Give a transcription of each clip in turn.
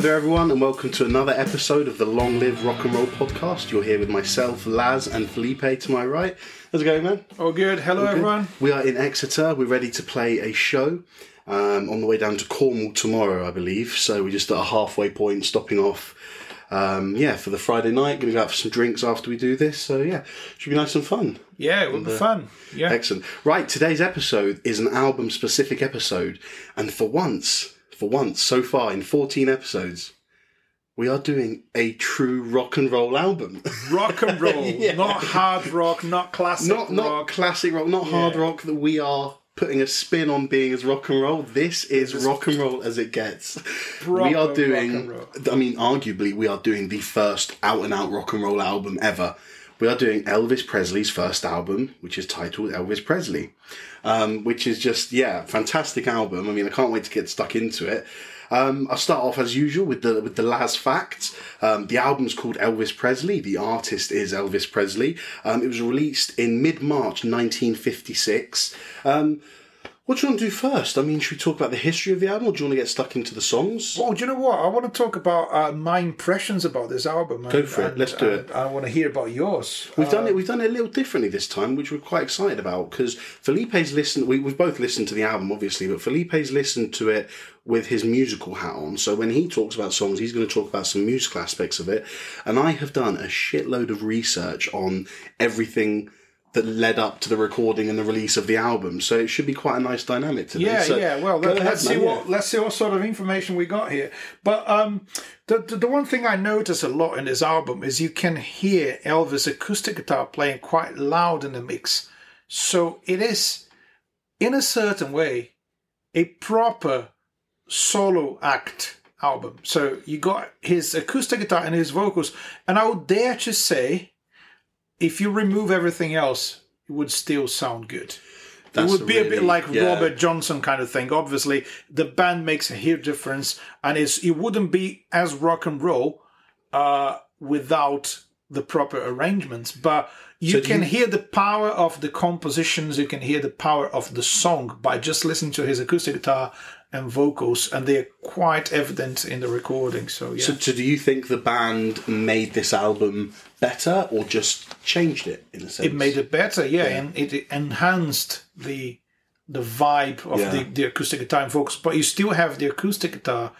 Hello there, everyone, and welcome to another episode of the Long Live Rock and Roll podcast. You're here with myself, Laz, and Felipe to my right. How's it going, man? Oh, good. Hello, everyone. We are in Exeter. We're ready to play a show um, on the way down to Cornwall tomorrow, I believe. So we're just at a halfway point, stopping off. Um, yeah, for the Friday night, going to go out for some drinks after we do this. So yeah, should be nice and fun. Yeah, it will be fun. Yeah. Excellent. Right, today's episode is an album specific episode, and for once, for once, so far in 14 episodes, we are doing a true rock and roll album. Rock and roll, Yeah. not hard rock, not classic not not rock. classic rock, not hard rock that we are putting a spin on being as rock and roll. This is rock and roll as it gets. we are doing. I mean arguably we are doing the first out and out rock and roll album ever. We are doing Elvis Presley's first album, which is titled Elvis Presley, um, which is just yeah, fantastic album. I mean, I can't wait to get stuck into it. Um, I'll start off as usual with the with the last facts. Um, the album's called Elvis Presley. The artist is Elvis Presley. Um, it was released in mid March 1956. What do you want to do first? I mean, should we talk about the history of the album, or do you want to get stuck into the songs? Well, do you know what? I want to talk about uh, my impressions about this album. Go for it. Let's do and I want to hear about yours. We've done it. We've done it a little differently this time, which we're quite excited about because Felipe's listened. We, we've both listened to the album, obviously, but Felipe's listened to it with his musical hat on. So when he talks about songs, he's going to talk about some musical aspects of it. And I have done a shitload of research on everything that led up to the recording and the release of the album. So it should be quite a nice dynamic today. Yeah, So yeah. Well, let, us see man, what let's see what sort of information we got here. But um, the, the the one thing I notice a lot in this album is you can hear Elvis' acoustic guitar playing quite loud in the mix. So it is, in a certain way, a proper solo act album. So you got his acoustic guitar and his vocals, and I would dare to say, if you remove everything else, it would still sound good. That's it would be a bit like yeah. Robert Johnson kind of thing. Obviously, the band makes a huge difference, and it's, it wouldn't be as rock and roll uh, without the proper arrangements. But you So can you- hear the power of the compositions. You can hear the power of the song by just listening to his acoustic guitar and vocals, and they're quite evident in the recording. So yeah. So, so do you think the band made this album better or just changed it in a sense? it made it better, yeah, and it enhanced the the vibe of Yeah. the, the acoustic guitar and vocals. But you still have the acoustic guitar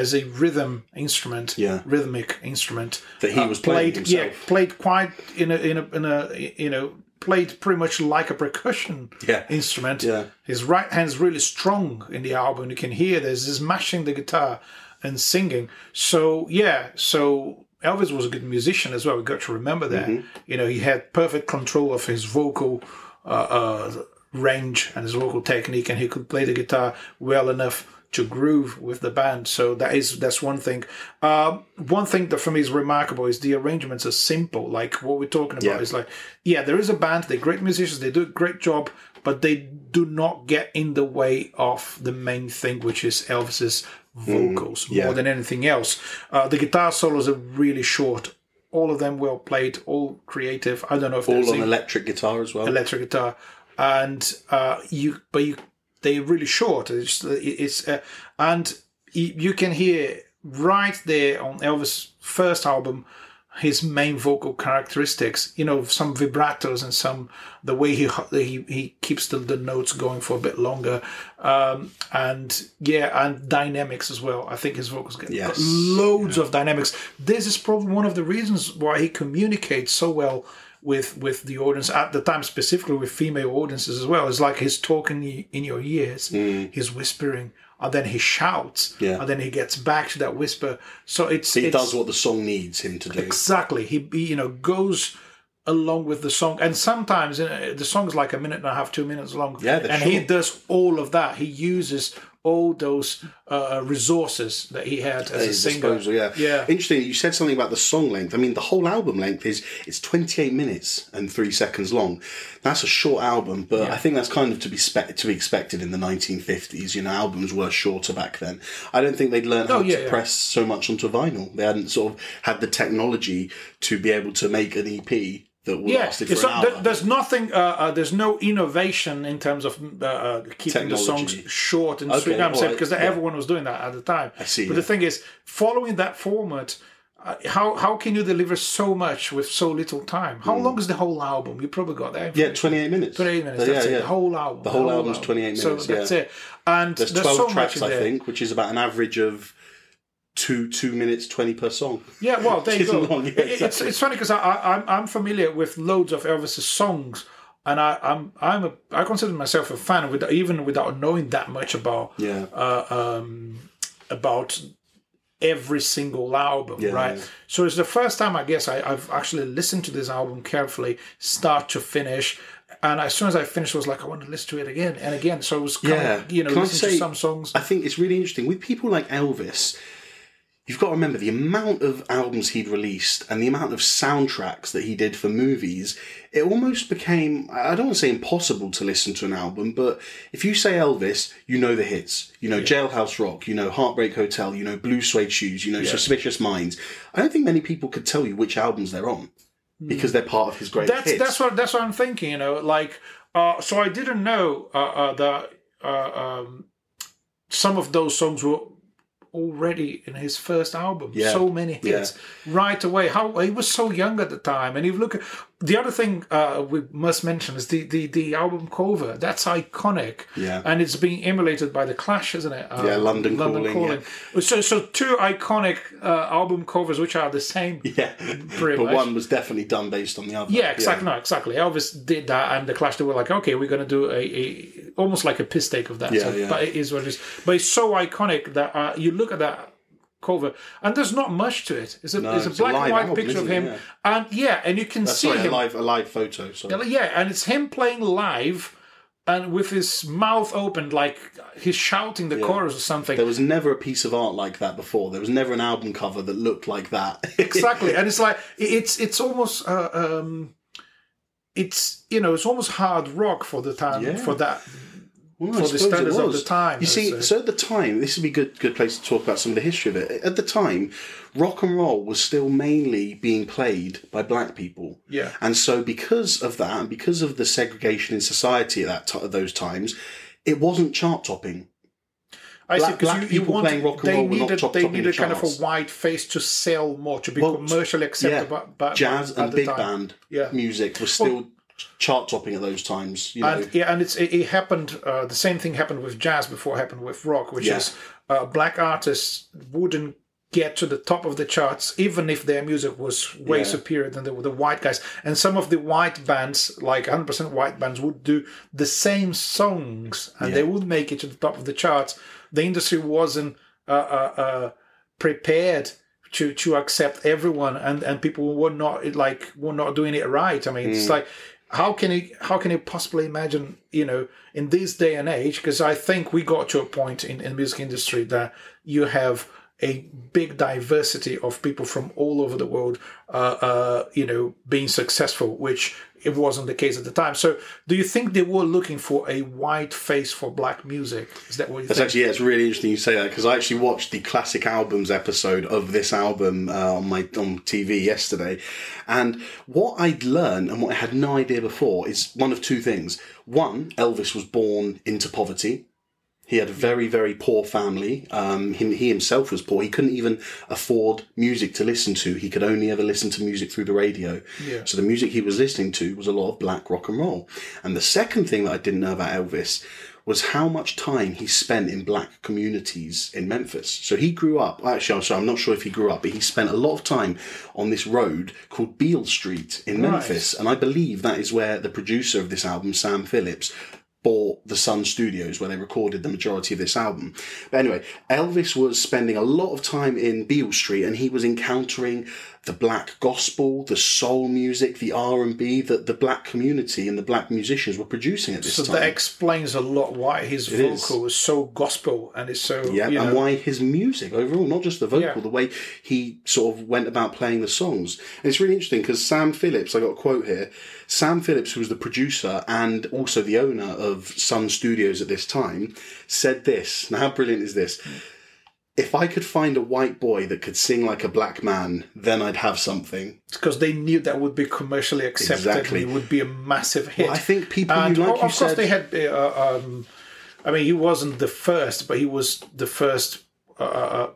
as a rhythm instrument, Yeah. rhythmic instrument That he was playing played, yeah, played quite in a in a in a you know played pretty much like a percussion Yeah. instrument. Yeah. His right hand's really strong in the album. You can hear this. He's mashing the guitar and singing. So yeah, so Elvis was a good musician as well. We got to remember that. Mm-hmm. You know, he had perfect control of his vocal uh, uh, range and his vocal technique, and he could play the guitar well enough to groove with the band. So that is that's one thing. Um, one thing that for me is remarkable is the arrangements are simple. Like what we're talking about Yeah. is like, yeah, there is a band. They're great musicians. They do a great job, but they do not get in the way of the main thing, which is Elvis's vocals Mm, yeah. more than anything else. Uh, the guitar solos are really short. All of them well played, all creative. I don't know if all on electric guitar as well. electric guitar, and uh, you but you they're really short. It's, it's uh, and you, can hear right there on Elvis' first album his main vocal characteristics. You know, some vibratos and some the way he he, he keeps the, the notes going for a bit longer, um, and yeah, and dynamics as well. I think his vocals get Yes. loads of dynamics. This is probably one of the reasons why he communicates so well with with the audience at the time, specifically with female audiences as well. It's like he's talking in your ears, he's whispering, and then he shouts, Mm. Yeah. and then he gets back to that whisper. So it's he it's, does what the song needs him to do. Exactly. He, he, you know, goes along with the song. And sometimes uh, the song is like a minute and a half, two minutes long. Yeah, And he does all of that. He uses all those uh, resources that he had as a singer. disposal, yeah. Yeah. Interesting. You said something about the song length. I mean, the whole album length is it's 28 minutes and three seconds long. That's a short album, but I think that's kind of to be spe- to be expected in the 1950s. You know, albums were shorter back then. I don't think they'd learned how Oh, yeah, to yeah. press so much onto vinyl. They hadn't sort of had the technology to be able to make an EP that Yeah, last it for it's an not, hour. there's nothing. Uh, uh, there's no innovation in terms of uh, uh, keeping the songs short and Okay, sweet. I'm saying because yeah. everyone was doing that at the time. I see, But yeah. the thing is, following that format, uh, how how can you deliver so much with so little time? How long is the whole album? You probably got that. Yeah, 28 minutes. 28 minutes. Yeah, That's it. yeah. The whole album. The whole album's 28 minutes, So that's it. And There's there's, 12 so tracks, I there. think, which is about an average of two two minutes 20 per song. Yeah, well, there you go. long, yeah, It- It's it's funny because I, I I'm I'm familiar with loads of Elvis's songs, and I I'm I'm a I consider myself a fan with even without knowing that much about Yeah. uh, um about every single album, Yeah, right? yeah. So it's the first time I guess I, I've actually listened to this album carefully, start to finish. And as soon as I finished, I was like, I want to listen to it again and again. So I was kind Yeah. of, you know, Can listening to some songs. I think it's really interesting with people like Elvis. You've got to remember the amount of albums he'd released and the amount of soundtracks that he did for movies. It almost became, I don't want to say impossible to listen to an album, but if you say Elvis, you know the hits. You know Jailhouse Rock, you know Heartbreak Hotel, you know Blue Suede Shoes, you know Suspicious Minds. I don't think many people could tell you which albums they're on because they're part of his great that's hits. that's what that's what I'm thinking. You know, like uh, so I didn't know uh, uh, that uh, um, some of those songs were already in his first album. Yeah. So many hits right away. How he was so young at the time, and you look at the other thing uh, we must mention is the, the the album cover. That's iconic. Yeah. and it's being emulated by the Clash, isn't it? Uh, Yeah, London Calling, So so two iconic uh, album covers which are the same. yeah, but much. one was definitely done based on the other. Yeah, exactly. No, exactly. Elvis did that, and the Clash they were like, okay, we're going to do a, a almost like a piss take of that. Yeah, so, yeah. But it is what it is. But it's so iconic that uh, you look at that cover, and there's not much to it. It's a, it's a it's a black and white album, picture of him, Yeah. and yeah, and you can That's see a him. live a live photo. Sorry. Yeah, and it's him playing live. And with his mouth open, like he's shouting the chorus or something. There was never a piece of art like that before. There was never an album cover that looked like that. exactly and it's like it's it's almost uh, um it's you know it's almost hard rock for the time Yeah. for that Well, I for the suppose it standards of was. the time, You see, so- so at the time, this would be a good good place to talk about some of the history of it. At the time, rock and roll was still mainly being played by black people. Yeah. And so, because of that, and because of the segregation in society at that t- at those times, it wasn't chart topping. I Black- see because black you, you people want playing rock and roll were not needed top- they needed kind of a white face to sell more to be Well, commercially accepted yeah, by, by, Jazz by and big time. band Yeah. music was still chart topping at those times. You know, and yeah, and it's it, it happened. Uh, the same thing happened with jazz before it happened with rock, which Yeah. is uh, black artists wouldn't get to the top of the charts even if their music was way Yeah. superior than the, the white guys. And some of the white bands, like 100% white bands, would do the same songs and they would make it to the top of the charts. The industry wasn't uh, uh, uh, prepared. To, to accept everyone and, and people were not like were not doing it right. I mean, Mm. it's like how can you how can you possibly imagine you know in this day and age? Because i think we got to a point in, in the music industry that you have a big diversity of people from all over the world uh, uh, you know being successful which it wasn't the case at the time so do you think they were looking for a white face for black music is that what you That's think actually yeah, it's really interesting you say that because I actually watched the classic albums episode of this album uh, on my on TV yesterday, and what I'd learned and what I had no idea before is one of two things. One, Elvis was born into poverty. He had a very, very poor family. Um, him, he himself was poor. He couldn't even afford music to listen to. He could only ever listen to music through the radio. Yeah. So the music he was listening to was a lot of black rock and roll. And the second thing that I didn't know about Elvis was how much time he spent in black communities in Memphis. So he grew up, actually, I'm sorry, I'm not sure if he grew up, but he spent a lot of time on this road called Beale Street in Right. Memphis. And I believe that is where the producer of this album, Sam Phillips, bought the Sun Studios where they recorded the majority of this album. But anyway, Elvis was spending a lot of time in Beale Street and he was encountering the black gospel, the soul music, the R&B that the black community and the black musicians were producing at this so time. So that explains a lot why his is. vocal is so gospel and is so Yeah, and know, why his music overall, not just the vocal, Yeah. the way he sort of went about playing the songs. And it's really interesting because Sam Phillips, I got a quote here. Sam Phillips, who was the producer and also the owner of Sun Studios at this time, said this. Now, how brilliant is this? If I could find a white boy that could sing like a black man, then I'd have something. because they knew that would be commercially accepted Exactly. and it would be a massive hit. Well, I think people, and like of you course said, they had. Uh, um, I mean, he wasn't the first, but he was the first uh, uh,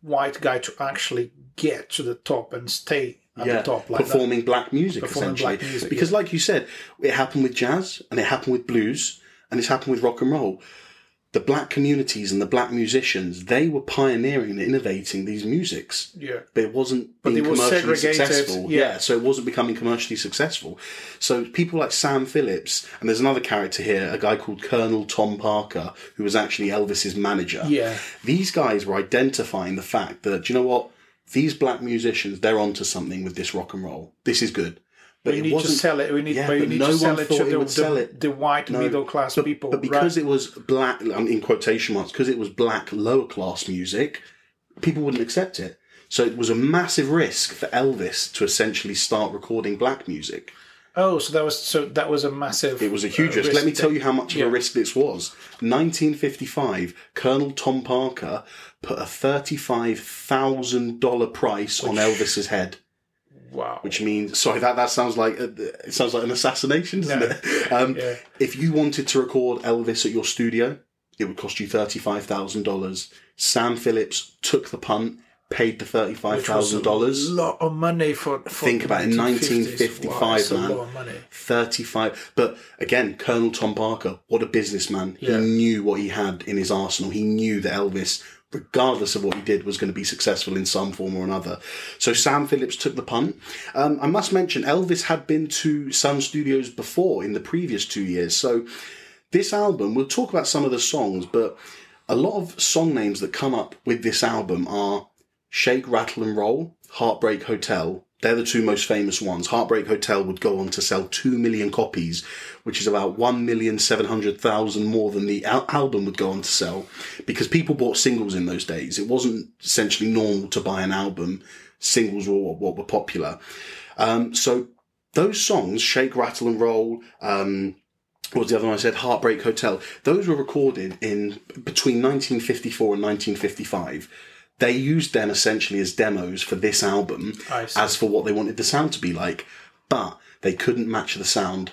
white guy to actually get to the top and stay at yeah, the top like that. performing black music Performing essentially. black music, because, like you said, it happened with jazz and it happened with blues and it's happened with rock and roll. The black communities and the black musicians, they were pioneering and innovating these musics. Yeah. but it wasn't But being commercially successful. yeah. Yeah. so it wasn't becoming commercially successful. So people like Sam Phillips, and there's another character here, a guy called Colonel Tom Parker, who was actually Elvis's manager. Yeah. These guys were identifying the fact that, you know what? These black musicians, they're onto something with this rock and roll. This is good. But We need to sell it. We need, Yeah, but need no to sell it to it the, it. the white No, middle class but, people. But because right? it was black, in quotation marks, because it was black lower class music, people wouldn't accept it. So it was a massive risk for Elvis to essentially start recording black music. oh, so that was so that was a massive. It was a huge uh, risk. Let me tell you how much of Yeah. a risk this was. 1955, Colonel Tom Parker put a $35,000 price on Elvis's head. Wow. which means sorry that that sounds like it sounds like an assassination, doesn't Yeah. it? Um, Yeah. If you wanted to record Elvis at your studio, it would cost you thirty five thousand dollars. Sam Phillips took the punt, paid the thirty five thousand A dollars. lot of money for. for Think about it, 1955, wow, that's man. A money. 35 but again colonel tom parker what a businessman Yeah. he knew what he had in his arsenal he knew that elvis regardless of what he did was going to be successful in some form or another so sam phillips took the punt um, i must mention elvis had been to sun studios before in the previous two years so this album we'll talk about some of the songs but a lot of song names that come up with this album are Shake, Rattle and Roll, Heartbreak Hotel. They're the two most famous ones. Heartbreak Hotel would go on to sell 2 million copies, which is about 1,700,000 more than the al- album would go on to sell because people bought singles in those days. It wasn't essentially normal to buy an album. Singles were what, were popular. Um, so those songs, Shake, Rattle and Roll, um, what was the other one I said? Heartbreak Hotel. Those were recorded in between 1954 and 1955. They used them essentially as demos for this album, as for what they wanted the sound to be like, but they couldn't match the sound.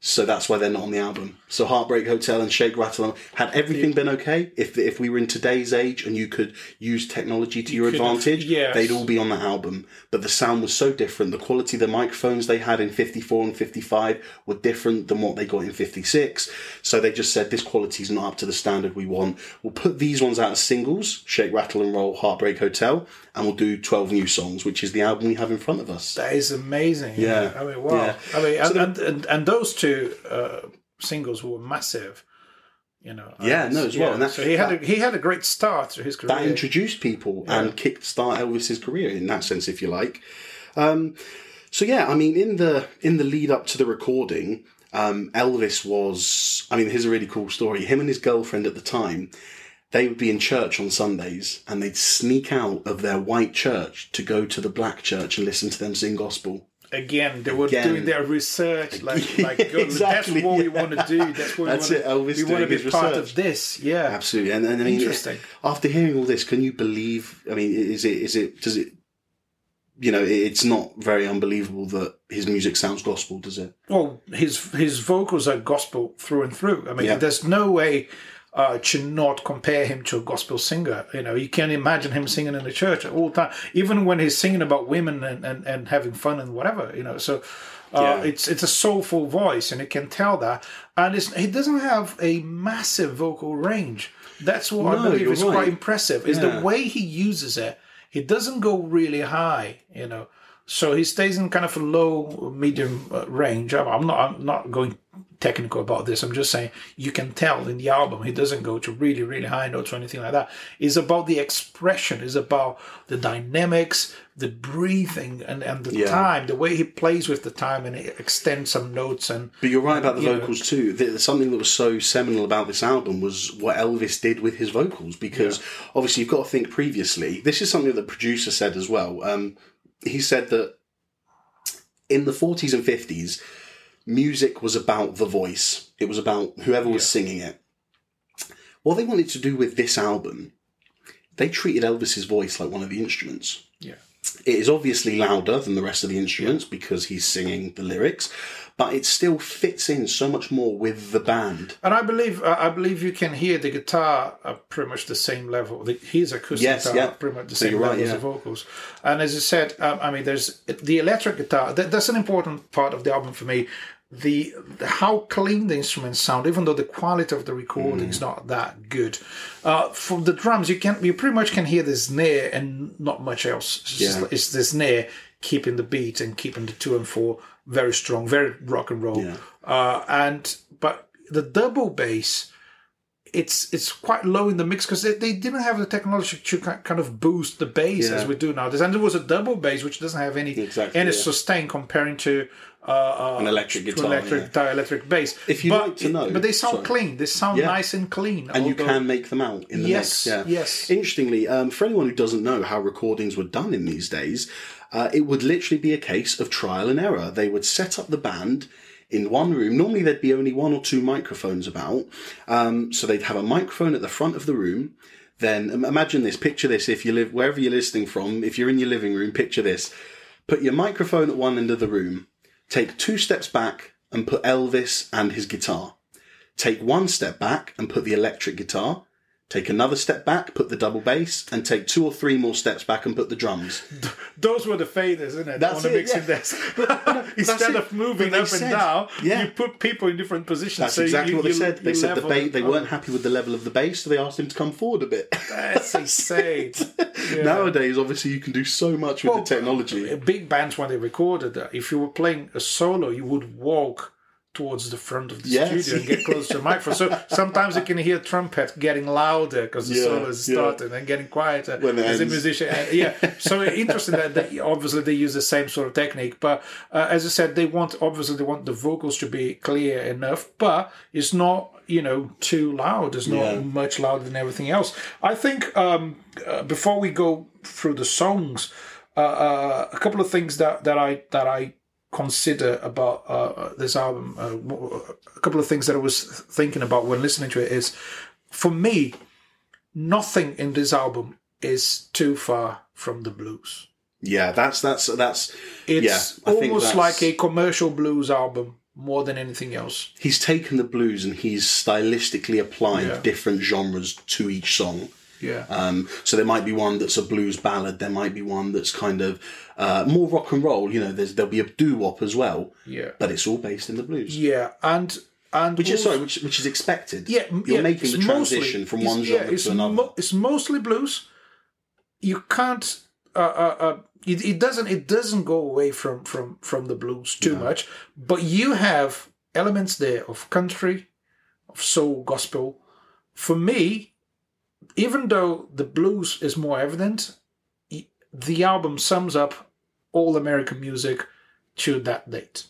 So that's why they're not on the album. So Heartbreak Hotel and Shake Rattle and- had everything been okay if if we were in today's age and you could use technology to your could have- advantage, yes. they'd all be on that album. But the sound was so different. The quality of the microphones they had in 54 and 55 were different than what they got in 56. So they just said this quality's not up to the standard we want. We'll put these ones out as singles, Shake Rattle and Roll, Heartbreak Hotel, and we'll do 12 new songs, which is the album we have in front of us. That is amazing. Yeah. I mean, wow. Yeah. I mean, and, So and, and, and those two uh, singles were massive. You know. Yeah, And no, as well. And that- so he had a, he had a great start to his career. that introduced people and kickstart Elvis's career in that sense, if you like. Um, so yeah, I mean, in the in the lead up to the recording, um, Elvis was. I mean, here's a really cool story. Him and his girlfriend at the time, they would be in church on Sundays, and they'd sneak out of their white church to go to the black church and listen to them sing gospel. Again, they were Again. doing their research, like, like Exactly, that's what we want to do. That's what That's we it, want Elvis We want to be part research. of this. Yeah, Absolutely, and, and I mean, Interesting. after hearing all this, can you believe? I mean, is it is it does it? You know, it's not very unbelievable that his music sounds gospel, does it? Well, his his vocals are gospel through and through. I mean, Yeah. there's no way uh, to not compare him to a gospel singer. You know, you can imagine him singing in the church all the time, even when he's singing about women and, and, and having fun and whatever. You know, so. Uh, Yeah. It's it's a soulful voice, and it can tell that. And it's, he doesn't have a massive vocal range. That's what No, I believe is right. quite impressive. Is Yeah. the way he uses it. He doesn't go really high, you know. So he stays in kind of a low, medium uh, range. I'm- not. I'm not going technical about this. I'm just saying you can tell in the album he doesn't go to really, really high notes or anything like that. It's about the expression. It's about the dynamics, the breathing, and and the Yeah. time, the way he plays with the time, and he extends some notes and But you're right about the You know. vocals too. The, something that was so seminal about this album was what Elvis did with his vocals. Because obviously, you've got to think previously. This is something that the producer said as well. Um, he said that in the 40s and 50s, music was about the voice. It was about whoever was singing it. What they wanted to do with this album, they treated Elvis's voice like one of the instruments. Yeah. It is obviously louder than the rest of the instruments because he's singing the lyrics, but it still fits in so much more with the band. And I believe uh, I believe you can hear the guitar at pretty much the same level. The, his acoustic Yes, guitar yeah. at pretty much the So same you're right, level as yeah. the vocals. And as you said, um, I mean, there's the electric guitar. That, that's an important part of the album for me. The, the how clean the instruments sound, even though the quality of the recording Mm. is not that good. Uh, from the drums, you can you pretty much can hear the snare and not much else. It's, just, Yeah. it's the snare keeping the beat and keeping the two and four very strong, very rock and roll. Yeah. Uh, and but the double bass, it's it's quite low in the mix because they, they didn't have the technology to kind of boost the bass Yeah. as we do nowadays. And there was a double bass which doesn't have any Exactly, any sustain comparing to uh, uh, An electric guitar, electric yeah. guitar, electric bass. If you'd but, like to know- but they sound sorry. clean. They sound Yeah. nice and clean. and you can make them out in the Yes, mix. Yeah. yes. Interestingly, um, for anyone who doesn't know how recordings were done in these days, uh, it would literally be a case of trial and error. They would set up the band in one room. Normally, there'd be only one or two microphones about. Um, so they'd have a microphone at the front of the room. Then imagine this. Picture this. If you live wherever you're listening from, if you're in your living room, picture this. Put your microphone at one end of the room. Take two steps back and put Elvis and his guitar. Take one step back and put the electric guitar. Take another step back, put the double bass, and take two or three more steps back and put the drums. Those were the faders, isn't it? That's on the mixing yeah. desk. Instead of moving up said- and down, yeah. you put people in different positions. That's so exactly you, what they you- said. They said the ba- they weren't happy with the level of the bass, so they asked him to come forward a bit. That's insane. Yeah. Nowadays, obviously, you can do so much with Well, the technology. Big bands when they recorded that, if you were playing a solo, you would walk towards the front of the Yes. studio and get close to the microphone. So sometimes you can hear trumpet getting louder because the Yeah, solo is yeah. starting and getting quieter When as a musician. And, yeah, so interesting that they, obviously they use the same sort of technique. But uh, as I said, they want obviously they want the vocals to be clear enough, but it's not you know too loud. It's not Yeah. much louder than everything else. I think um, uh, before we go through the songs, uh, uh, a couple of things that, that I that I consider about uh, this album. Uh, a couple of things that I was thinking about when listening to it is, for me, nothing in this album is too far from the blues. Yeah, that's that's that's. It's yeah, I think almost like a commercial blues album more than anything else. He's taken the blues and he's stylistically applied Yeah. different genres to each song. Yeah. Um, so there might be one that's a blues ballad. There might be one that's kind of uh, more rock and roll. You know, there's there'll be a doo wop as well. Yeah. But it's all based in the blues, Yeah, and and which is also- sorry, which which is expected. Yeah, you're yeah, making it's the transition mostly- from one yeah, genre it's to another. mo- it's mostly blues. You can't. Uh, uh, uh, it, it doesn't. It doesn't go away from from from the blues too much. But you have elements there of country, of soul, gospel. For me, even though the blues is more evident, the album sums up all American music to that date.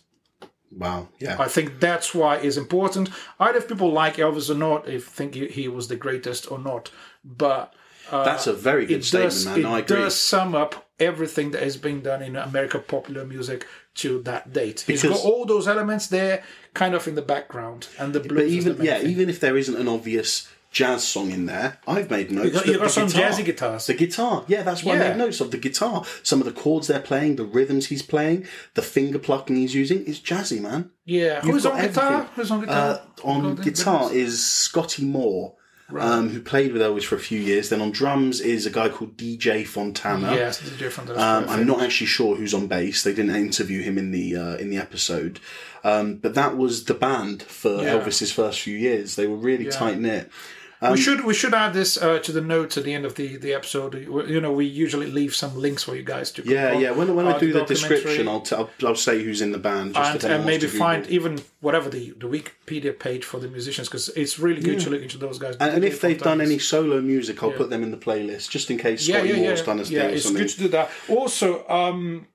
wow, yeah, I think that's why it's important. Either if people like Elvis or not, if think he, was the greatest or not, but uh, that's a very good statement, does man. it I agree. does sum up everything that has been done in American popular music to that date. It's got Because- all those elements there, kind of in the background, and the blues. But even yeah, even if there isn't an obvious jazz song in there, I've made notes. you got, that you got some guitar- jazzy guitars. The guitar, yeah, that's what I Yeah. made notes of. The guitar, some of the chords they're playing, the rhythms he's playing, the finger plucking he's using is jazzy, man. yeah, You've who's on guitar? Who's on guitar? Uh, on guitar is Scotty Moore, um, who played with Elvis for a few years. Then on drums is a guy called DJ Fontana. yes, the different. Um, I'm not actually sure who's on bass. They didn't interview him in the uh, in the episode, um, but that was the band for Yeah. Elvis's first few years. They were really tight knit. Um, we should we should add this uh, to the notes at the end of the, the episode. You know, we usually leave some links for you guys to. Yeah, on. yeah. When, when I Uh, do the documentary. description, I'll, t- I'll I'll say who's in the band. Just and, and maybe Google. find even whatever the, the Wikipedia page for the musicians because it's really good to look into those guys. And, and if they've done any solo music, I'll put them in the playlist just in case yeah, Scotty yeah, yeah, Moore's done his yeah, thing it's good to do that. Also, um,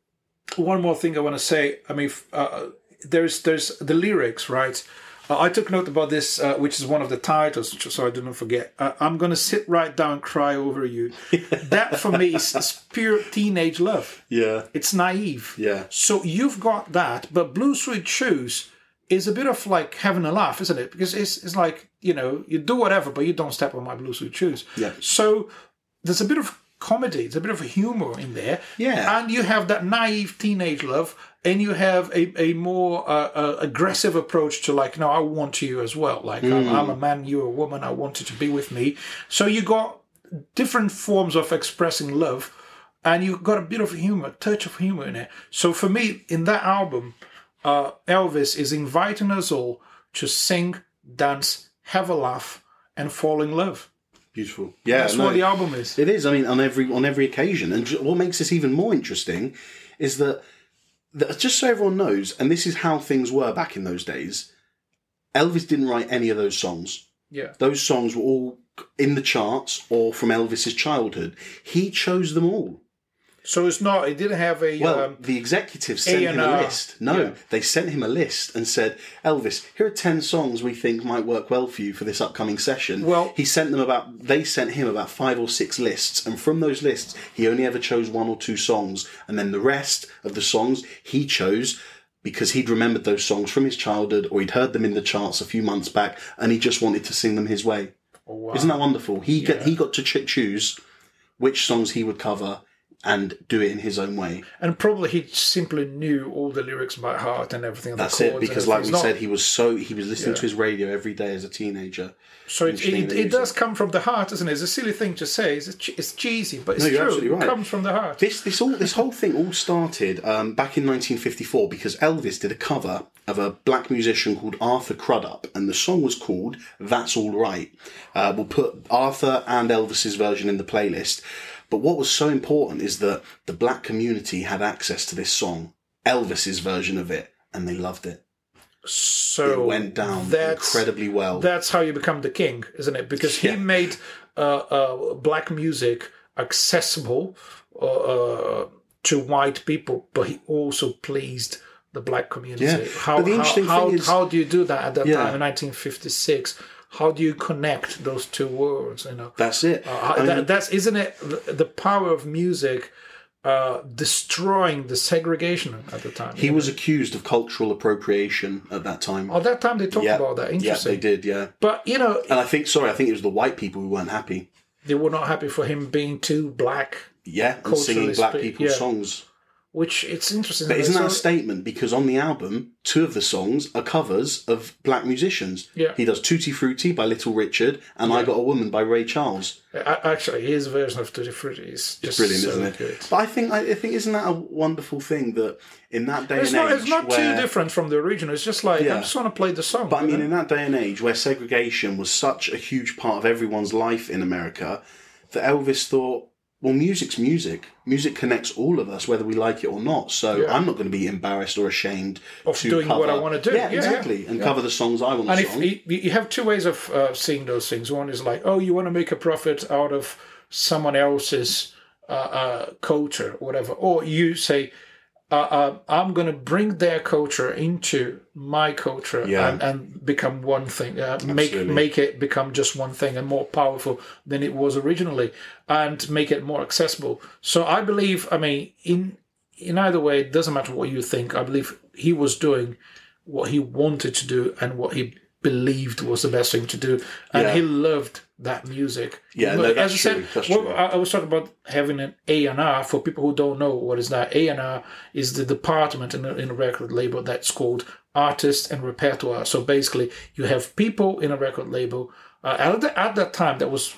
one more thing I want to say. I mean, uh, there's there's the lyrics, right? Uh, I took note about this, uh, which is one of the titles, so I do not forget. Uh, I'm gonna sit right down cry over you. that for me is, is pure teenage love. Yeah, It's naive. yeah, So you've got that, but Blue Suede Shoes is a bit of like having a laugh, isn't it? Because it's, it's like, you know, you do whatever, but you don't step on my Blue Suede Shoes. Yeah. So there's a bit of comedy, there's a bit of humor in there. Yeah. And you have that naive teenage love, and you have a, a more uh, uh, aggressive approach to like, no, I want you as well. Like, I'm, I'm a man, you're a woman, I want you to be with me. So you got different forms of expressing love, and you got a bit of humor, touch of humor in it. So for me, in that album, uh, Elvis is inviting us all to sing, dance, have a laugh, and fall in love. Beautiful. Yeah, That's no, what the album is. it is. I mean, on every on every occasion, and what makes this even more interesting is that just so everyone knows, and this is how things were back in those days. Elvis didn't write any of those songs. Yeah. Those songs were all in the charts or from Elvis's childhood. He chose them all. So it's not. It didn't have a. Well, um, the executives sent him a A&R. list. No, Yeah. they sent him a list and said, Elvis, here are 10 songs we think might work well for you for this upcoming session. Well- he sent them about, they sent him about five or six lists. And from those lists, he only ever chose one or two songs. And then the rest of the songs he chose because he'd remembered those songs from his childhood or he'd heard them in the charts a few months back and he just wanted to sing them his way. oh, wow. Isn't that wonderful? He, got, he got to ch- choose which songs he would cover and do it in his own way. and probably he simply knew all the lyrics by heart and everything. That's the it, because like we. It's said, he was so he was listening Yeah. to his radio every day as a teenager. so it, it, it does come from the heart, isn't it? It's a silly thing to say. It's, it's cheesy, but it's No, you're true. absolutely right. It comes from the heart. This this all this whole thing all started um, back in 1954 because Elvis did a cover of a black musician called Arthur Crudup, and the song was called "That's All Right." Uh, we'll put Arthur and Elvis's version in the playlist. But what was so important is that the black community had access to this song, Elvis's version of it, and they loved it. so It went down incredibly well. That's how you become the king, isn't it? Because he Yeah. made uh, uh, black music accessible uh, uh, to white people, but he also pleased the black community. Yeah. How, But the how, interesting how, thing is- how do you do that at that Yeah. time in 1956? How do you connect those two worlds? You know, That's it. uh, mean, that's isn't it the, power of music uh, destroying the segregation at the time? he was accused of cultural appropriation at that time. At that time, they talked yeah, about that. yeah, they did. Yeah, But you know, and I think sorry, I think it was the white people who weren't happy. they were not happy for him being too black, Yeah, and singing black spe- people's yeah. songs. Which it's interesting. But isn't that a statement? Because on the album, two of the songs are covers of black musicians. Yeah. He does Tutti Frutti by Little Richard and I Got a Woman by Ray Charles. Uh, actually, his version of Tutti Frutti is just Brilliant, so isn't it? good. But I think I, think isn't that a wonderful thing that in that day It's and not. age It's not where, too different from the original. It's just like Yeah. I just want to play the song. But I mean, in that day and age where segregation was such a huge part of everyone's life in America, that Elvis thought, well, music's music. Music connects all of us, whether we like it or not. So Yeah. I'm not going to be embarrassed or ashamed Of to doing cover, what I wanna do. Yeah, Yeah, exactly, yeah, and cover the songs I want and to if song. you, you have two ways of uh, seeing those things. One is like, oh, you want to make a profit out of someone else's uh, uh, culture, or whatever, or you say. Uh, uh, I'm going to bring their culture into my culture Yeah. and, and become one thing. Uh, make make it become just one thing and more powerful than it was originally, and make it more accessible. So I believe. I mean, in in either way, it doesn't matter what you think. I believe he was doing what he wanted to do and what he believed was the best thing to do, and Yeah. he loved that music. Yeah, no, that's I. That's well. I, was talking about having an A and R. For people who don't know what is that, A and R is the department in a, in a record label that's called artist and repertoire. So basically, you have people in a record label. Uh, at, the, at that time, that was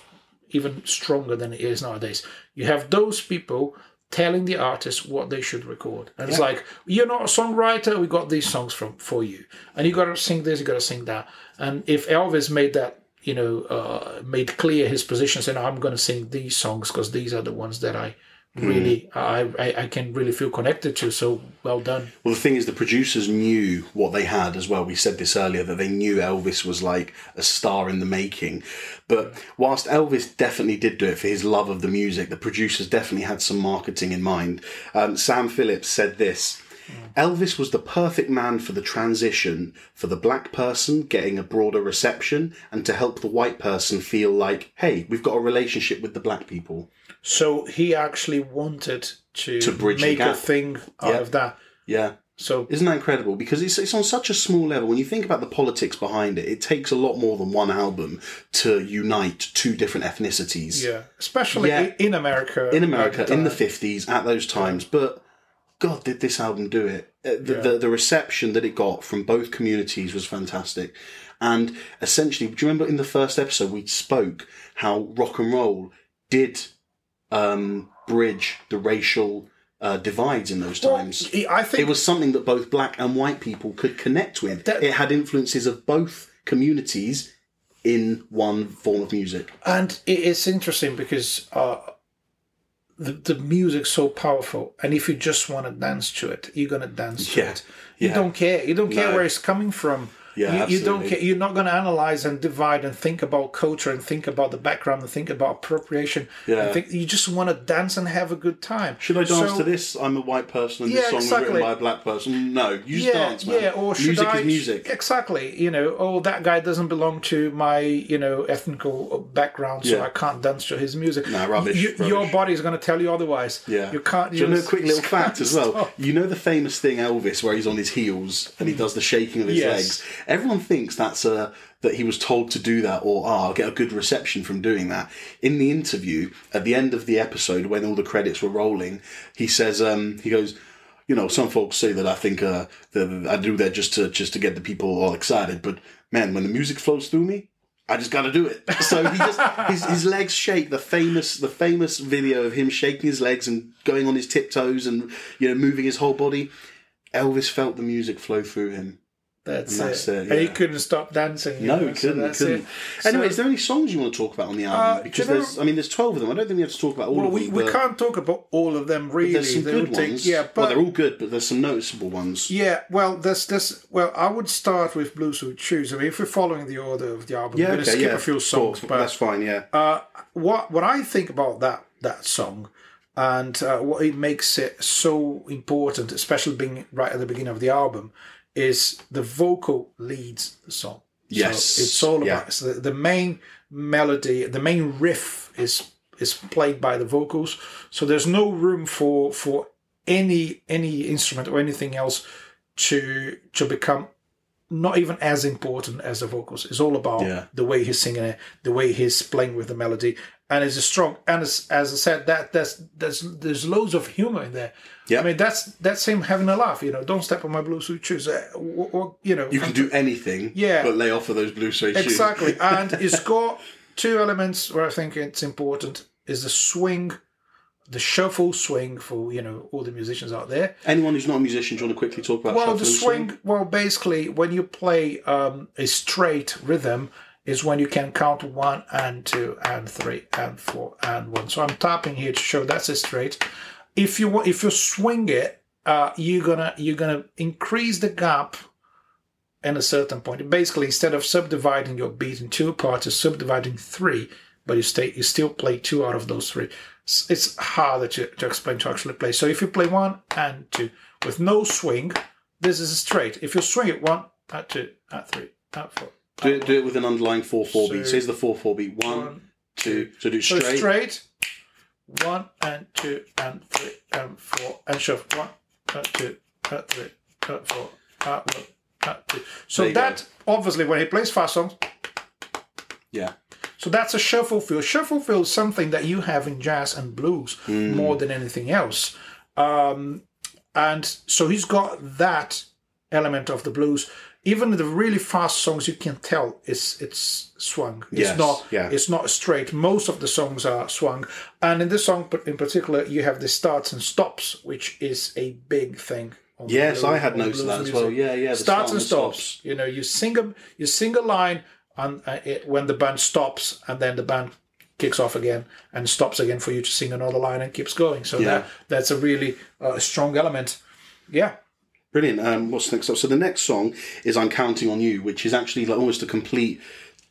even stronger than it is nowadays. You have those people telling the artist what they should record. And it's like, you're not a songwriter, we got these songs from for you. And you gotta sing this, you gotta sing that. And if Elvis made that, you know, uh, made clear his position, saying, I'm gonna sing these songs because these are the ones that I really I, I I can really feel connected to. So well done. Well, the thing is, the producers knew what they had as well. We said this earlier that they knew Elvis was like a star in the making. But whilst Elvis definitely did do it for his love of the music, the producers definitely had some marketing in mind. Um, Sam Phillips said this. Elvis was the perfect man for the transition for the black person getting a broader reception and to help the white person feel like, hey, we've got a relationship with the black people. So he actually wanted to, To bridge make a thing out Yeah. of that. Yeah. So Isn't that incredible? Because it's, it's on such a small level. When you think about the politics behind it, it takes a lot more than one album to unite two different ethnicities. yeah, especially Yeah. in America. In America, in the 50s, at those times. But God, did this album do it? Uh, The, Yeah. the, the reception that it got from both communities was fantastic. And essentially, do you remember in the first episode we spoke how rock and roll did um, bridge the racial uh, divides in those Well, times? I think it was something that both black and white people could connect with. That- it had influences of both communities in one form of music. And it's interesting because uh, the the music's so powerful, and if you just want to dance to it, you're gonna dance to Yeah, it. You yeah. don't care. You don't care No. where it's coming from. Yeah, you, you don't care. You're not going to analyze and divide and think about culture and think about the background and think about appropriation. Yeah. and think, you just want to dance and have a good time. Should I dance So- to this? I'm a white person and Yeah, this song was written by a black person. No, you just yeah, dance, man. yeah, or should music I, is music. Exactly. You know, oh, that guy doesn't belong to my, you know, ethnical background, so Yeah. I can't dance to his music. Nah, rubbish, You- Your rubbish. body is going to tell you otherwise. Yeah. You can't. Do you know a quick little fact as well? Stop. You know the famous thing Elvis where he's on his heels and he does the shaking of his Yes. legs. Everyone thinks that's a that he was told to do that or oh, I'll get a good reception from doing that. In the interview at the end of the episode when all the credits were rolling, he says um, he goes you know, some folks say that I think uh, that I do that just to just to get the people all excited, but man, when the music flows through me, I just got to do it. So he just his, his legs shake. The famous the famous video of him shaking his legs and going on his tiptoes and you know moving his whole body. Elvis felt the music flow through him. That's, And that's it. it, And he couldn't stop dancing. No, know, he couldn't. that's couldn't. it. Anyway, So- is there any songs you want to talk about on the album? Uh, because there's, I mean, there's twelve of them. I don't think we have to talk about all well, of them. we but can't talk about all of them really. There's some They good take- ones. yeah, well, but they're all good, but there's some noticeable ones. Yeah, well, there's this. Well, I would start with Blue Suede Shoes. I mean, if we're following the order of the album, Yeah, we're going to skip yeah, a few songs. But that's fine. Yeah. uh, what what I think about that that song and uh, what it makes it so important, especially being right at the beginning of the album, is the vocal leads the song. Yes, so it's all about yeah. so the, the main melody, the main riff is is played by the vocals. So there's no room for for any any instrument or anything else to to become not even as important as the vocals. It's all about Yeah. the way he's singing it, the way he's playing with the melody, and it's a strong. And as, as I said, that there's there's there's loads of humor in there. Yeah. I mean that's that's him having a laugh. You know, don't step on my blue suede shoes. Uh, or, or, you know, You can do anything, Yeah. but lay off of those blue suede shoes. exactly. and it's got two elements where I think it's important: is the swing, the shuffle swing for you know all the musicians out there. Anyone who's not a musician, do you want to quickly talk about Well, the and swing, well, basically, when you play um, a straight rhythm, is when you can count one and two and three and four and one. So I'm tapping here to show that's a straight. If you if you swing it, uh, you're gonna you're gonna increase the gap in a certain point. Basically, instead of subdividing your beat in two parts, you're subdividing three, but you stay you still play two out of those three. It's- harder to, to explain to actually play. So if you play one and two with no swing, this is a straight. If you swing it one, at two, at three, at four. Do it, do it with an underlying 4 4 beat. So- here's the 4 4 beat. One, One, two. So do it So straight. straight, one and two and three and four and shuffle one, and two, and three, and four, and one, and two. So you go. that obviously when he plays fast songs, Yeah. So that's a shuffle feel. Shuffle feel is something that you have in jazz and blues hmm. more than anything else. Um, and so he's got that element of the blues. Even the really fast songs, you can tell it's it's swung. It's Yes, not. yeah. It's not straight. Most of the songs are swung, and in this song in particular, you have the starts and stops, which is a big thing. Yes, blues- I had noticed that as well. Yeah, yeah. starts start and the stops. You know, you sing a you sing a line, and uh, it, when the band stops, and then the band kicks off again and stops again for you to sing another line and keeps going. So Yeah. that that's a really uh, strong element. Yeah, Brilliant. Um, what's next up? So the next song is "I'm Counting on You," which is actually like almost a complete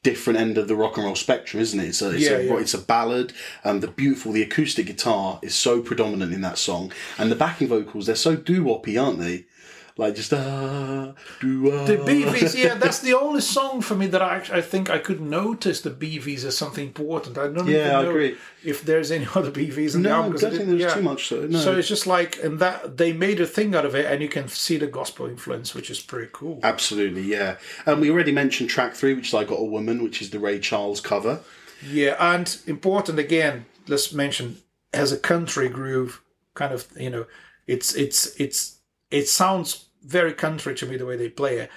different end of the rock and roll spectrum, isn't it? It's a, it's, Yeah, a, yeah. it's a ballad. and the beautiful, the acoustic guitar is so predominant in that song, and the backing vocals they're so doo woppy, aren't they? Like just ah, do ah. The BVs, yeah, that's the only song for me that I actually, I think I could notice the BVs as something important. I don't Yeah, even I know agree. if there's any other BVs in the No, I album. 'cause don't think there's yeah. too much. So, no. So it's just like, and that they made a thing out of it, and you can see the gospel influence, which is pretty cool. Absolutely, yeah. Um, we already mentioned track three, which is I Got a Woman, which is the Ray Charles cover. Yeah, and important again, let's mention has a country groove, kind of, you know, it's it's it's it sounds very country to me the way they play it,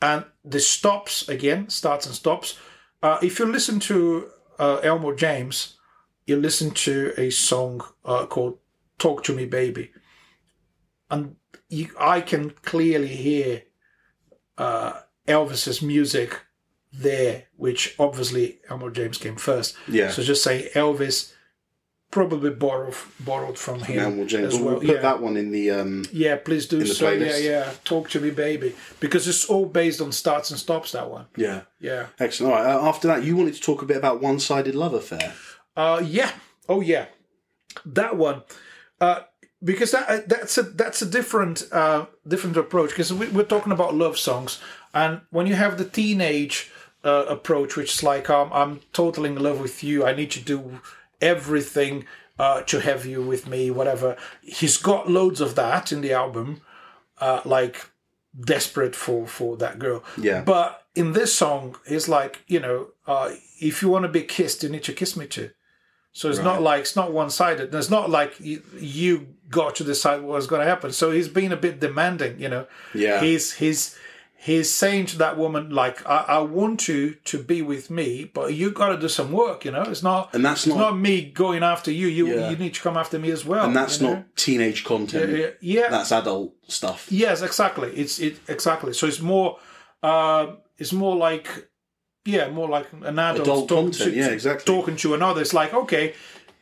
and the stops again, starts and stops. Uh, if you listen to uh, Elmore James, you listen to a song uh, called "Talk to Me, Baby," and you, I can clearly hear uh, Elvis's music there, which obviously Elmore James came first. Yeah. So just say Elvis probably borrowed borrowed from him James. as We'll well. put Yeah. that one in the. Um, yeah, please do so. Yeah, yeah. Talk to me, baby, because it's all based on starts and stops. That one. yeah. Yeah. Excellent. All right. Uh, after that, you wanted to talk a bit about One Sided Love Affair. Uh, yeah. Oh, yeah. That one. Uh, because that uh, that's a that's a different uh, different approach because we, we're talking about love songs and when you have the teenage uh, approach which is like um, I'm totally in love with you I need to do everything uh, to have you with me whatever he's got loads of that in the album uh, like desperate for for that girl Yeah. but in this song it's like you know uh, if you want to be kissed you need to kiss me too so it's not like it's not one sided. It's not like you, you got to decide what was going to happen. So he's being a bit demanding, you know. Yeah. He's he's he's saying to that woman like, I, I want you to be with me, but you got to do some work, you know. It's not And that's it's not- not me going after you. You Yeah. you need to come after me as well. And that's you know? not teenage content. Yeah, yeah. That's adult stuff. Yes, exactly. It's it exactly. So it's more, uh, it's more like, yeah, more like an adult, Adult talking content, to, yeah, exactly. talking to another. It's like okay,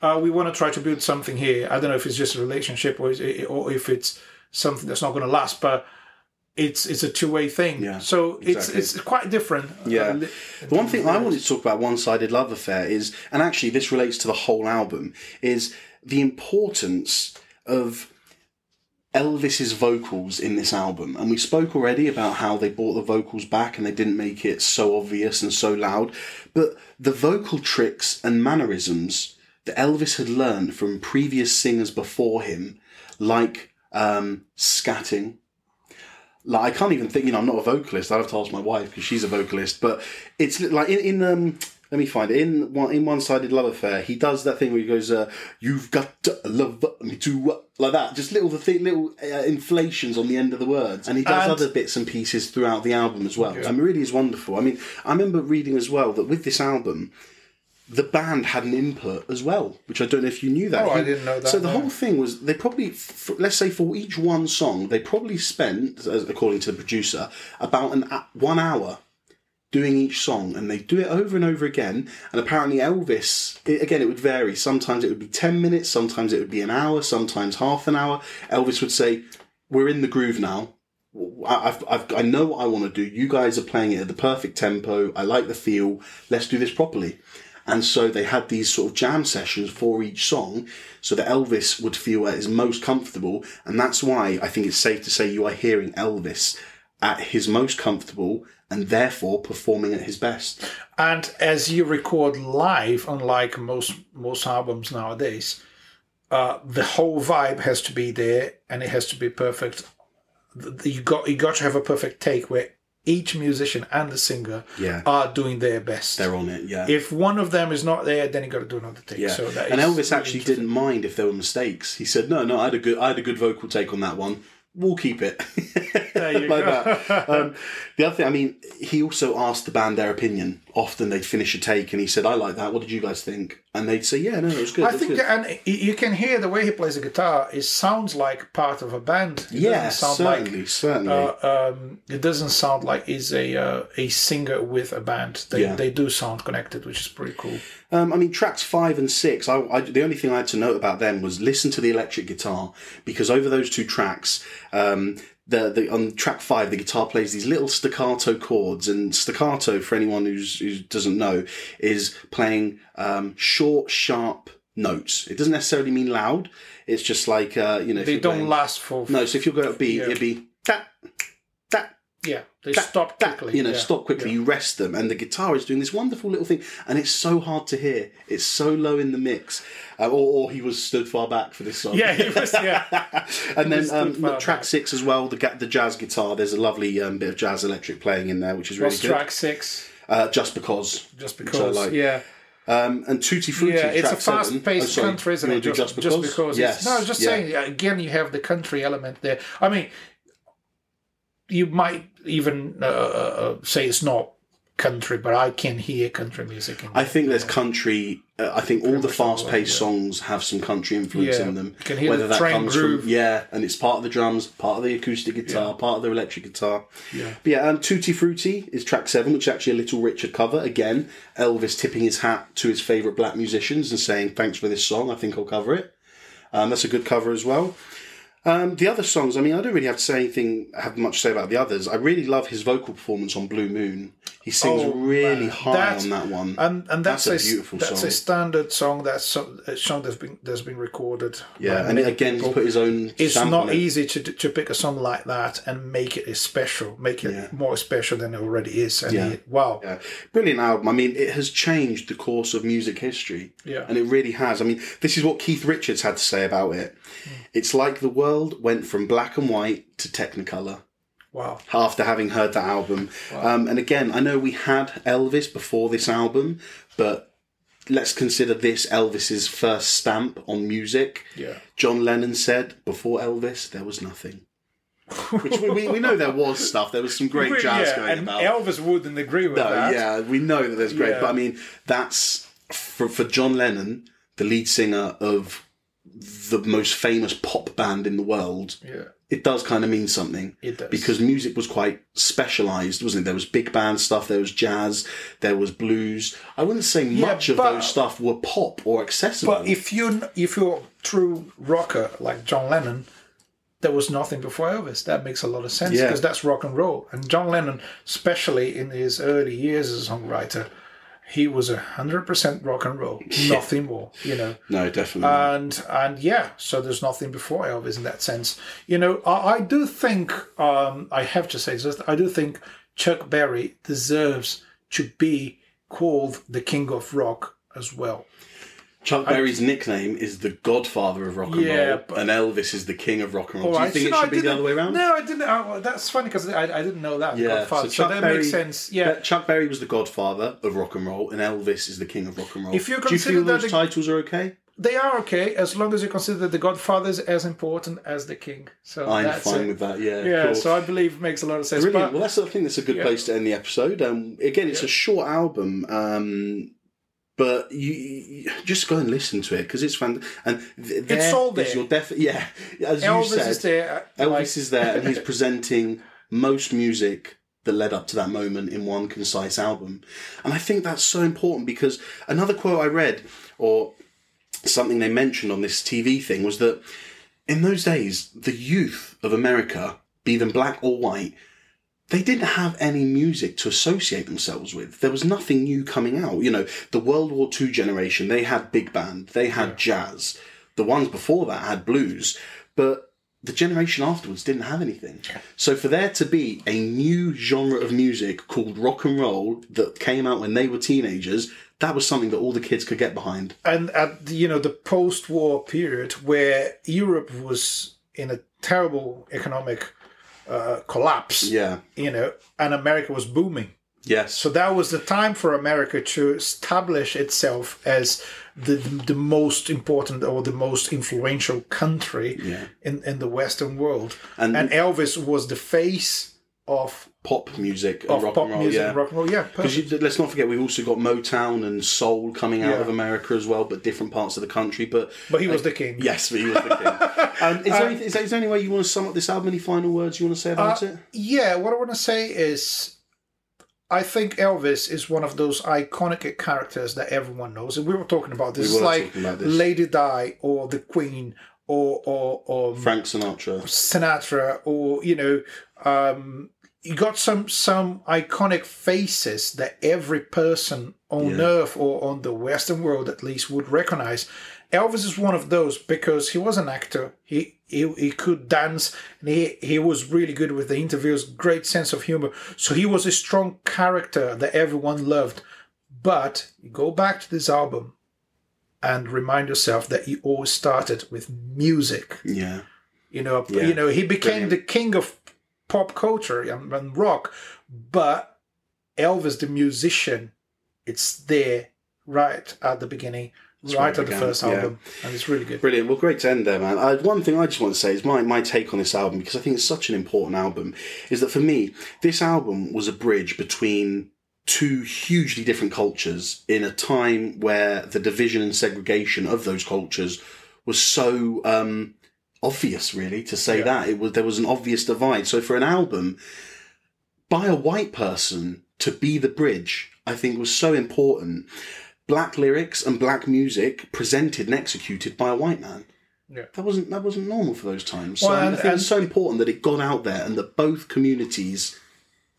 uh, we want to try to build something here. I don't know if it's just a relationship or is it, or if it's something that's not going to last, but it's it's a two way thing. Yeah, So exactly. it's it's quite different. Yeah. Uh, li- The one thing I wanted to talk about One Sided Love Affair is, and actually this relates to the whole album, is the importance of Elvis's vocals in this album. And we spoke already about how they brought the vocals back and they didn't make it so obvious and so loud. But the vocal tricks and mannerisms that Elvis had learned from previous singers before him, like um, scatting, like I can't even think. You know, I'm not a vocalist. I have to ask my wife because she's a vocalist. But it's like in, in um. Let me find it. In one in one sided love affair, he does that thing where he goes, uh, "You've got to love me too," like that. Just little the thing, little uh, inflations on the end of the words, and he does And- other bits and pieces throughout the album as well. I mean, really is wonderful. I mean, I remember reading as well that with this album, the band had an input as well, which I don't know if you knew that. Oh, I didn't know that, So the no. whole thing was they probably, f- let's say for each one song, they probably spent, as- according to the producer, about an one hour doing each song, and they do it over and over again. And apparently Elvis, it, again, it would vary. Sometimes it would be ten minutes, sometimes it would be an hour, sometimes half an hour. Elvis would say, "We're in the groove now." I've, I've, I know what I want to do. You guys are playing it at the perfect tempo. I like the feel. Let's do this properly. And so they had these sort of jam sessions for each song so that Elvis would feel at his most comfortable. And that's why I think it's safe to say you are hearing Elvis at his most comfortable and therefore performing at his best. And as you record live, unlike most most albums nowadays, uh, the whole vibe has to be there, and it has to be perfect. You got you got to have a perfect take where each musician and the singer Yeah. are doing their best. They're on it, yeah. If one of them is not there, then you got to do another take. yeah. So that and is Elvis really actually didn't mind if there were mistakes. He said, "No, no, I had a good, I had a good vocal take on that one. We'll keep it." There you like go. that. Um, the other thing, I mean, he also asked the band their opinion. Often they'd finish a take and he said, I like that. What did you guys think? And they'd say, Yeah, no, it was good. I think, good." and you can hear the way he plays the guitar. It sounds like part of a band. It yeah, certainly, like certainly. uh, um, it doesn't sound like he's a uh, a singer with a band. They Yeah. they do sound connected, which is pretty cool. Um, I mean, tracks five and six. I, I, the only thing I had to note about them was listen to the electric guitar because over those two tracks, um, the, the on track five, the guitar plays these little staccato chords, and staccato, for anyone who's, who doesn't know, is playing um, short, sharp notes. It doesn't necessarily mean loud. It's just like uh, you know, if They don't going- last for No, so if you're going to B, Yeah. it'd be that, Yeah, they that, stop that, quickly. you know, yeah. stop quickly. Yeah. You rest them, and the guitar is doing this wonderful little thing, and it's so hard to hear. It's so low in the mix, uh, or, or he was stood far back for this song. Yeah, he was. Yeah, and then um, track back. six as well, the the jazz guitar. There's a lovely um, bit of jazz electric playing in there, which is really was good. track six Uh, just because, just because. like. Yeah, Um, and Tutti Frutti. yeah, it's a fast-paced Oh, country, isn't it? do Just, just because. Yes. No, I was just yeah. saying. Again, you have the country element there. I mean, you might even uh, uh, say it's not country, but I can hear country music. In I think there's country. Uh, I think all the fast-paced songs have some country influence Yeah, in them. you can hear the train groove. from yeah, and it's part of the drums, part of the acoustic guitar, part of the electric guitar. Yeah. But yeah. Um, Tutti Frutti is track seven, which is actually a Little Richard cover. Again, Elvis tipping his hat to his favourite black musicians and saying, "Thanks for this song. I think I'll cover it." Um, that's a good cover as well. Um, the other songs, I mean, I don't really have to say anything, have much to say about the others. I really love his vocal performance on Blue Moon. He sings Oh, really high That's- on that one. and and that's, That's a a, beautiful that's song. That's a standard song. That's so, a song that's been that's been recorded. Yeah, and many again, he's put his own. it's not it. easy to to pick a song like that and make it special, make it Yeah. more special than it already is. And Yeah. he- wow, Yeah, brilliant album. I mean, it has changed the course of music history. Yeah. and it really has. I mean, this is what Keith Richards had to say about it. Hmm. It's like the world went from black and white to Technicolor wow, after having heard that album. Um, and again, I know we had Elvis before this album, but let's consider this Elvis's first stamp on music. yeah. John Lennon said, "Before Elvis, there was nothing." Which we, we, we know there was stuff. There was some great jazz yeah, going and about. Elvis wouldn't agree with No, that. yeah, we know that there's great, Yeah. but I mean, that's for for John Lennon, the lead singer of the most famous pop band in the world. yeah, It does kind of mean something it does. because music was quite specialized, wasn't it? There was big band stuff, there was jazz, there was blues. I wouldn't say much of but- those stuff were pop or accessible. But if you if you're a true rocker like John Lennon, there was nothing before Elvis. That makes a lot of sense Yeah. because that's rock and roll. And John Lennon, especially in his early years as a songwriter, he was a hundred percent rock and roll, nothing more. You know. no, definitely. And and yeah, so there's nothing before Elvis in that sense. You know, I, I do think um, I have to say this. I do think Chuck Berry deserves to be called the king of rock as well. Chuck Berry's nickname is the Godfather of rock and Yeah, roll, but- and Elvis is the King of rock and roll. Do you think no, it should be the didn't- other way around? No, I didn't. Well, that's funny because I, I didn't know that. Yeah, Godfather. so So, that Berry- makes sense. Yeah. Chuck Berry was the godfather of rock and roll, and Elvis is the king of rock and roll. If you Do you consider feel that those the- titles are okay? they are okay as long as you consider the Godfather is as important as the king. So I'm that's fine it. with that. Yeah, Yeah, cool. so I believe it makes a lot of sense. Brilliant. But well, that's I think that's a good place to end the episode. Um, again, it's a short album, um, but you, you just go and listen to it because it's fun. And th- there It's all there. your def- Yeah, as Elvis you said, is there. uh, Elvis like- is there, and he's presenting most music that led up to that moment in one concise album. And I think that's so important because another quote I read, or something they mentioned on this TV thing, was that in those days, the youth of America, be them black or white, they didn't have any music to associate themselves with. There was nothing new coming out. You know, the World War II generation, they had big band, they had jazz. The ones before that had blues. But the generation afterwards didn't have anything. So for there to be a new genre of music called rock and roll that came out when they were teenagers, that was something that all the kids could get behind. and at you know the post-war period where Europe was in a terrible economic uh, collapse, Yeah. you know, and America was booming. Yes. So that was the time for America to establish itself as the the most important or the most influential country Yeah. in, in the Western world. And- And, Elvis was the face of, pop music and rock pop and roll. music yeah. and rock and roll. Yeah, Because let's not forget, we've also got Motown and soul coming out Yeah. of America as well, but different parts of the country. But but he was the king. yes, he was the king. um, is, there any, is, there, is there any way you want to sum up this album? Any final words you want to say about Uh, it? Yeah, what I want to say is, I think Elvis is one of those iconic characters that everyone knows, and we were talking about this. We It's like this. Lady Di or the Queen or or or Frank Sinatra. Sinatra or you know, um, you got some some iconic faces that every person on Yeah. Earth or on the Western world at least would recognize. Elvis is one of those because he was an actor. He he, he could dance and he, he was really good with the interviews, great sense of humor. So he was a strong character that everyone loved. But go back to this album and remind yourself that he always started with music. Yeah. You know, Yeah. you know, he became Brilliant. the king of pop culture and, and rock, but Elvis, the musician, it's there right at the beginning, right at the first yeah. album, and it's really good. Brilliant. Well, great to end there, man. I, one thing I just want to say is my, my take on this album, because I think it's such an important album, is that for me, this album was a bridge between two hugely different cultures in a time where the division and segregation of those cultures was so um, obvious, really, to say Yeah. that. It was there was an obvious divide. So for an album by a white person to be the bridge, I think was so important. Black lyrics and black music presented and executed by a white man. Yeah. That wasn't that wasn't normal for those times. So Well, I and- think it's so important that it got out there and that both communities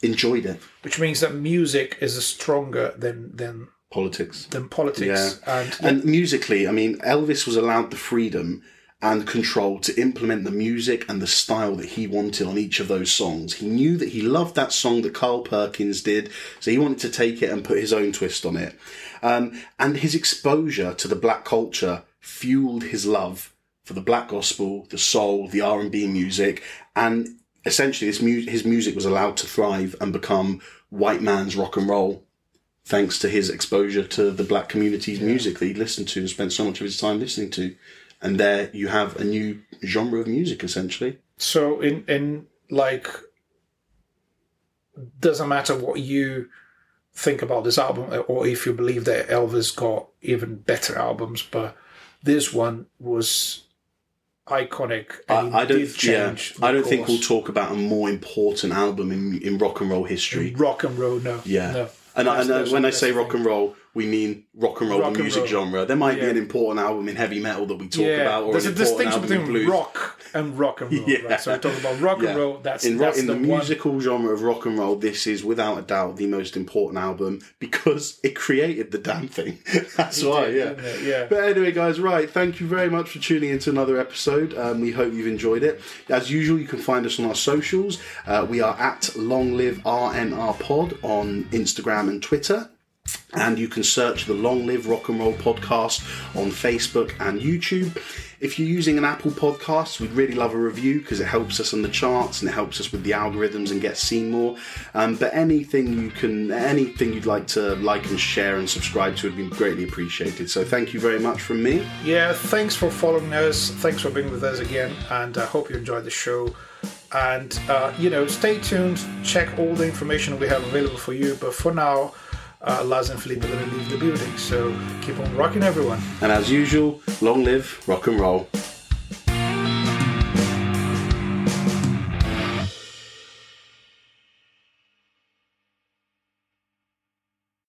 enjoyed it. Which means that music is stronger than than Politics. than politics, and, And musically, I mean, Elvis was allowed the freedom and control to implement the music and the style that he wanted on each of those songs. He knew that he loved that song that Carl Perkins did, so he wanted to take it and put his own twist on it. Um, and his exposure to the black culture fueled his love for the black gospel, the soul, the R and B music, and essentially, this mu- his music was allowed to thrive and become white man's rock and roll thanks to his exposure to the black community's music that he listened to and spent so much of his time listening to. And there you have a new genre of music, essentially. so in in like doesn't matter what you think about this album or if you believe that Elvis got even better albums, but this one was iconic. And I, I don't, yeah. I don't think we'll talk about a more important album in, in rock and roll history. rock and roll. No, Yeah. no. And, I, and when I say rock and roll, we mean rock and roll, Rock the music roll. genre. There might be an important album in heavy metal that we talk yeah, about, or there's a distinction between blues. rock and rock and roll. Yeah. Right? So we're talking about rock Yeah. and roll. That's in, that's in the, the, musical genre of rock and roll, this is without a doubt the most important album because it created the damn thing. That's why, did, yeah. Yeah. But anyway, guys, right. Thank you very much for tuning into another episode. Um, we hope you've enjoyed it. As usual, you can find us on our socials. Uh, we are at Long Live RNR Pod on Instagram and Twitter. And you can search the Long Live Rock and Roll podcast on Facebook and YouTube. If you're using an Apple podcast, we'd really love a review because it helps us on the charts and it helps us with the algorithms and get seen more. Um, but anything you can, anything you'd like to like and share and subscribe to would be greatly appreciated. So thank you very much from me. Yeah, thanks for following us. Thanks for being with us again, and I hope you enjoyed the show. And uh, you know, stay tuned. Check all the information we have available for you. But for now, uh, Laz and Philippe are going to leave the building. So keep on rocking, everyone. And as usual, long live rock and roll.